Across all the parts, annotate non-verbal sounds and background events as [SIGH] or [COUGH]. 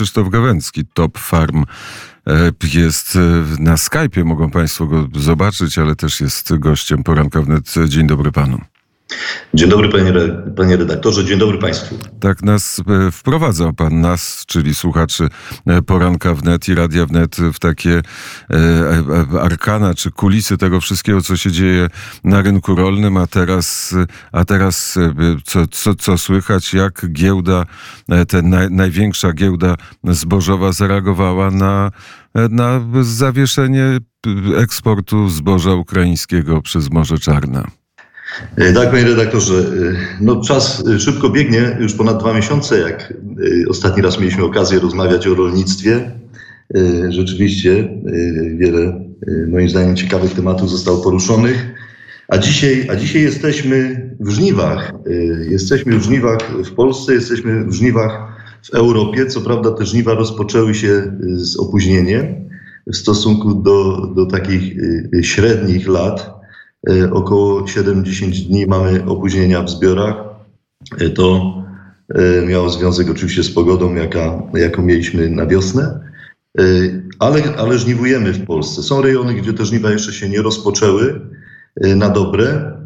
Krzysztof Gawęcki, Top Farm. Jest na Skype'ie, mogą Państwo go zobaczyć, ale też jest gościem poranka wnet. Dzień dobry Panu. Dzień dobry panie, panie redaktorze, dzień dobry państwu. Tak nas e, wprowadzał pan nas, czyli słuchaczy e, poranka wnet i radia wnet w takie e, arkana czy kulisy tego wszystkiego, co się dzieje na rynku rolnym, a teraz, a teraz co, co, co słychać, jak giełda, ten naj, największa giełda zbożowa zareagowała na, na zawieszenie eksportu zboża ukraińskiego przez Morze Czarne. E, tak, panie redaktorze. E, no, czas e, szybko biegnie, już ponad dwa miesiące, jak ostatni raz mieliśmy okazję rozmawiać o rolnictwie. Rzeczywiście wiele, moim zdaniem, ciekawych tematów zostało poruszonych. A dzisiaj, a dzisiaj jesteśmy w żniwach. Jesteśmy w żniwach w Polsce, jesteśmy w żniwach w Europie. Co prawda te żniwa rozpoczęły się z opóźnieniem w stosunku do, do takich średnich lat około 70 dni mamy opóźnienia w zbiorach. E, to e, miało związek oczywiście z pogodą, jaka, jaką mieliśmy na wiosnę, ale, ale żniwujemy w Polsce. Są rejony, gdzie te żniwa jeszcze się nie rozpoczęły na dobre.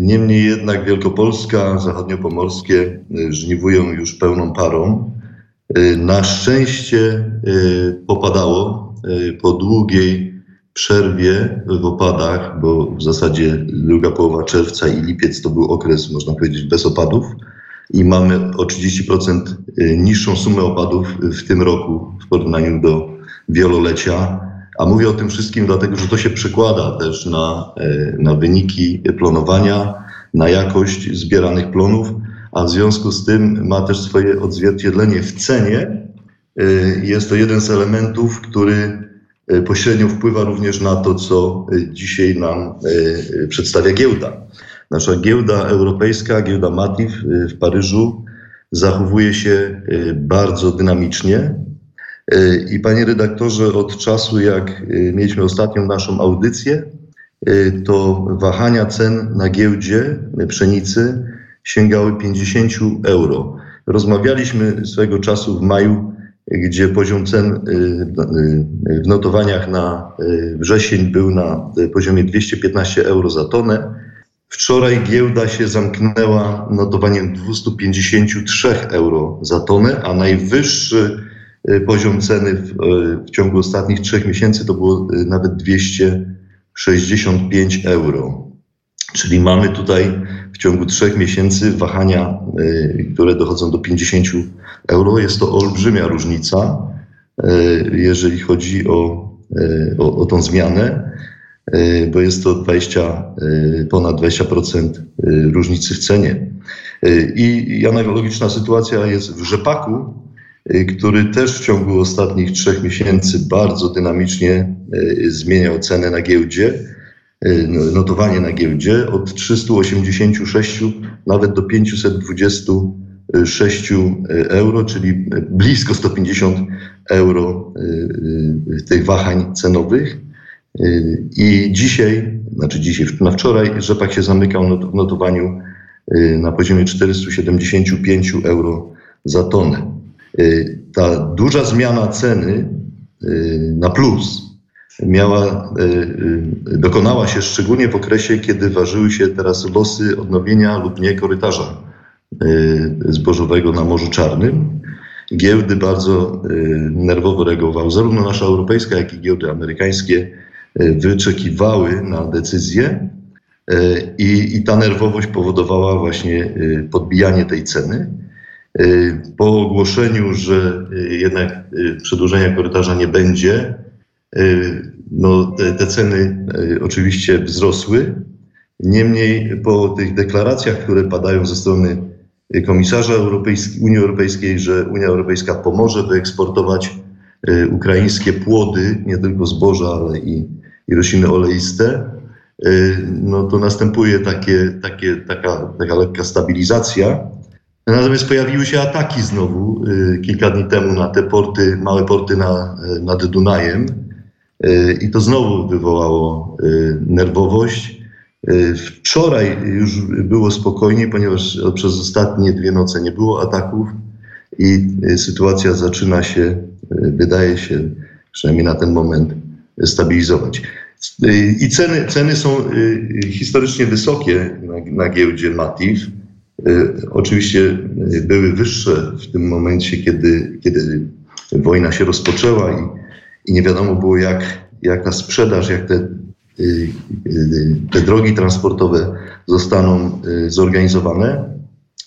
Niemniej jednak Wielkopolska, zachodniopomorskie żniwują już pełną parą. Na szczęście popadało po długiej przerwie w opadach, bo w zasadzie druga połowa czerwca i lipiec to był okres, można powiedzieć, bez opadów i mamy o 30% y, niższą sumę opadów w tym roku w porównaniu do wielolecia. A mówię o tym wszystkim dlatego, że to się przekłada też na, y, na wyniki planowania, na jakość zbieranych plonów, a w związku z tym ma też swoje odzwierciedlenie w cenie. Y, jest to jeden z elementów, który pośrednio wpływa również na to, co e, dzisiaj nam e, przedstawia giełda. Nasza giełda europejska, giełda Matif w Paryżu zachowuje się bardzo dynamicznie. I panie redaktorze, od czasu jak mieliśmy ostatnią naszą audycję, to wahania cen na giełdzie pszenicy sięgały 50 euro. Rozmawialiśmy swego czasu w maju gdzie poziom cen y, y, w notowaniach na y, wrzesień był na poziomie 215 euro za tonę. Wczoraj giełda się zamknęła notowaniem 253 euro za tonę, a najwyższy poziom ceny w, w ciągu ostatnich trzech miesięcy to było nawet 265 euro. Czyli mamy tutaj w ciągu trzech miesięcy wahania, y, które dochodzą do 50 euro. Jest to olbrzymia różnica, y, jeżeli chodzi o, y, o, o tą zmianę, bo jest to 20, ponad 20% różnicy w cenie. I analogiczna sytuacja jest w rzepaku, który też w ciągu ostatnich trzech miesięcy bardzo dynamicznie zmieniał cenę na giełdzie notowanie na giełdzie od 386 nawet do 526 euro, czyli blisko 150 euro y, y, tych wahań cenowych. I dzisiaj, znaczy dzisiaj, na wczoraj rzepak się zamykał w notowaniu na poziomie 475 euro za tonę. Ta duża zmiana ceny na plus miała, e, e, dokonała się szczególnie w okresie, kiedy ważyły się teraz losy odnowienia lub nie korytarza e, zbożowego na Morzu Czarnym. Giełdy bardzo nerwowo reagowały, zarówno nasza europejska, jak i giełdy amerykańskie wyczekiwały na decyzję i, i ta nerwowość powodowała właśnie podbijanie tej ceny. Po ogłoszeniu, że jednak przedłużenia korytarza nie będzie, Y, no, te, ceny y, oczywiście wzrosły. Niemniej po tych deklaracjach, które padają ze strony komisarza Unii Europejskiej, że Unia Europejska pomoże wyeksportować y, ukraińskie płody, nie tylko zboża, ale i, i rośliny oleiste, no to następuje takie, takie, taka, taka lekka stabilizacja. Natomiast pojawiły się ataki znowu kilka dni temu na te porty, małe porty na, nad Dunajem. I to znowu wywołało y, nerwowość. Y, wczoraj już było spokojniej, ponieważ przez ostatnie dwie noce nie było ataków i sytuacja zaczyna się, wydaje się, przynajmniej na ten moment, stabilizować. I ceny, ceny są historycznie wysokie na, na giełdzie Matif. Oczywiście były wyższe w tym momencie, kiedy, kiedy wojna się rozpoczęła i, i nie wiadomo było, jak, jak ta sprzedaż, jak te Y, y, te drogi transportowe zostaną y, zorganizowane.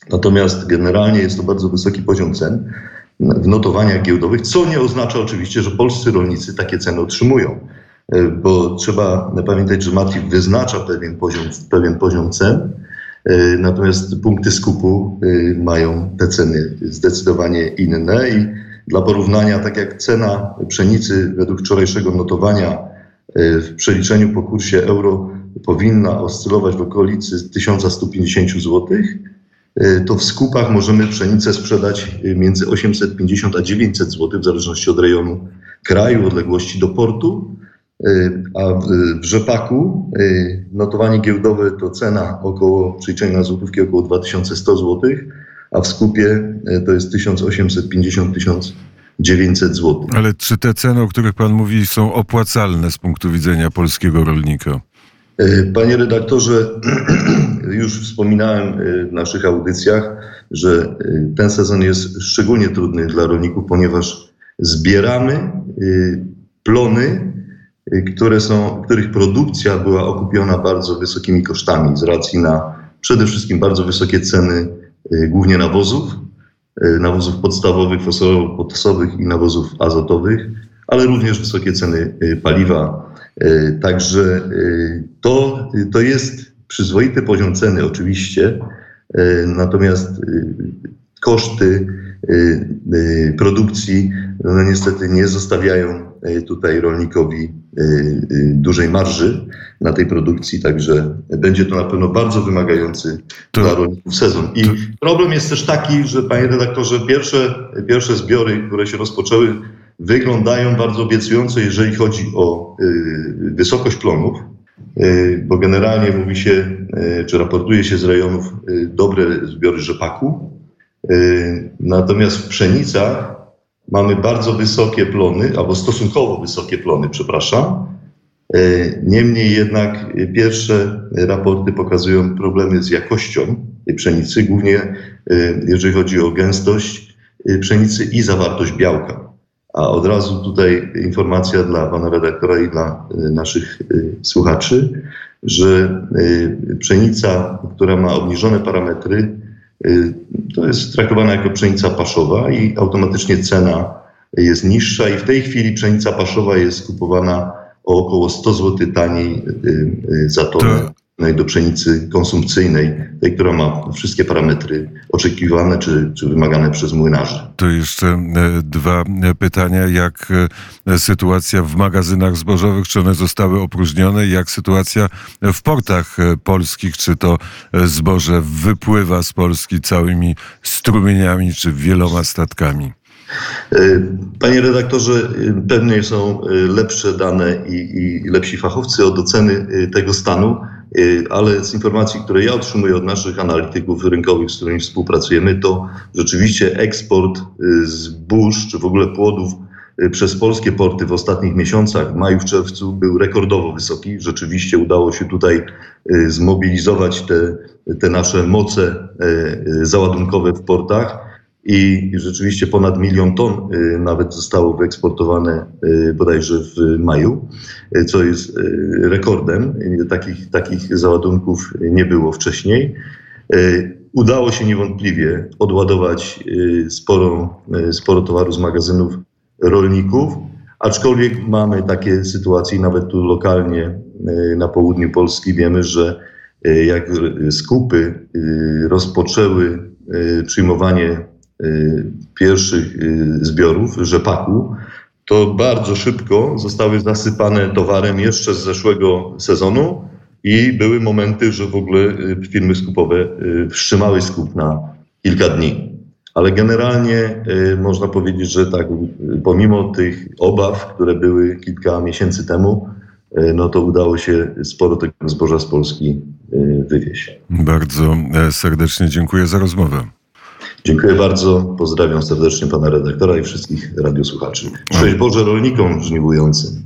Natomiast generalnie jest to bardzo wysoki poziom cen w notowaniach giełdowych, co nie oznacza oczywiście, że polscy rolnicy takie ceny otrzymują, bo trzeba pamiętać, że Matif wyznacza pewien poziom, pewien poziom cen, natomiast punkty skupu mają te ceny zdecydowanie inne i dla porównania, tak jak cena pszenicy według wczorajszego notowania w przeliczeniu po kursie euro powinna oscylować w okolicy 1150 zł, to w skupach możemy pszenicę sprzedać między 850 a 900 zł, w zależności od rejonu kraju, odległości do portu. A w rzepaku notowanie giełdowe to cena około, przeliczeniu na złotówki około 2100 zł, a w skupie to jest 1850 1000 900 zł. Ale czy te ceny, o których Pan mówi, są opłacalne z punktu widzenia polskiego rolnika? E, panie redaktorze, [CLEARS THROAT] już wspominałem e, w naszych audycjach, że e, ten sezon jest szczególnie trudny dla rolników, ponieważ zbieramy plony, które są, których produkcja była okupiona bardzo wysokimi kosztami z racji na przede wszystkim bardzo wysokie ceny głównie nawozów, E, nawozów podstawowych, fosforowo-potasowych i nawozów azotowych, ale również wysokie ceny e, paliwa. Także to, to jest przyzwoity poziom ceny oczywiście, natomiast koszty produkcji no niestety nie zostawiają tutaj rolnikowi dużej marży na tej produkcji, także będzie to na pewno bardzo wymagający to, dla rolników sezon. I to... problem jest też taki, że panie redaktorze, pierwsze, pierwsze zbiory, które się rozpoczęły, wyglądają bardzo obiecująco, jeżeli chodzi o wysokość plonów, bo generalnie mówi się, czy raportuje się z rejonów dobre zbiory rzepaku. Natomiast w pszenicach mamy bardzo wysokie plony, albo stosunkowo wysokie plony, przepraszam, E, niemniej jednak pierwsze raporty pokazują problemy z jakością pszenicy, głównie e, jeżeli chodzi o gęstość e, pszenicy i zawartość białka. A od razu tutaj informacja dla pana redaktora i dla naszych słuchaczy, że pszenica, która ma obniżone parametry, to jest traktowana jako pszenica paszowa i automatycznie cena jest niższa i w tej chwili pszenica paszowa jest kupowana o około 100 zł taniej y, y, za tonę. To... do pszenicy konsumpcyjnej, tej, która ma wszystkie parametry oczekiwane czy, czy wymagane przez młynarzy. To jeszcze e, dwa e, pytania. Jak e, sytuacja w magazynach zbożowych, czy one zostały opróżnione? Jak sytuacja w portach polskich? Czy to zboże wypływa z Polski całymi strumieniami, czy wieloma statkami? Panie redaktorze, pewnie są lepsze dane i, i lepsi fachowcy od oceny tego stanu, ale z informacji, które ja otrzymuję od naszych analityków rynkowych, z którymi współpracujemy, to rzeczywiście eksport zbóż czy w ogóle płodów przez polskie porty w ostatnich miesiącach, w maju, w czerwcu, był rekordowo wysoki. Rzeczywiście udało się tutaj zmobilizować te, te nasze moce załadunkowe w portach i rzeczywiście ponad milion ton y, nawet zostało wyeksportowane y, bodajże w maju, y, co jest rekordem. Takich, takich załadunków nie było wcześniej. Udało się niewątpliwie odładować sporo, sporo towaru z magazynów rolników, aczkolwiek mamy takie sytuacje, nawet tu lokalnie na południu Polski wiemy, że jak skupy rozpoczęły przyjmowanie pierwszych y, zbiorów rzepaku, to bardzo szybko zostały zasypane towarem jeszcze z zeszłego sezonu i były momenty, że w ogóle y, firmy skupowe wstrzymały skup na kilka dni. Ale generalnie można powiedzieć, że tak, pomimo tych obaw, które były kilka miesięcy temu, no to udało się sporo tego zboża z Polski wywieźć. Bardzo e, serdecznie dziękuję za rozmowę. Dziękuję bardzo. Pozdrawiam serdecznie pana redaktora i wszystkich radiosłuchaczy. Szczęść Boże rolnikom żniwującym.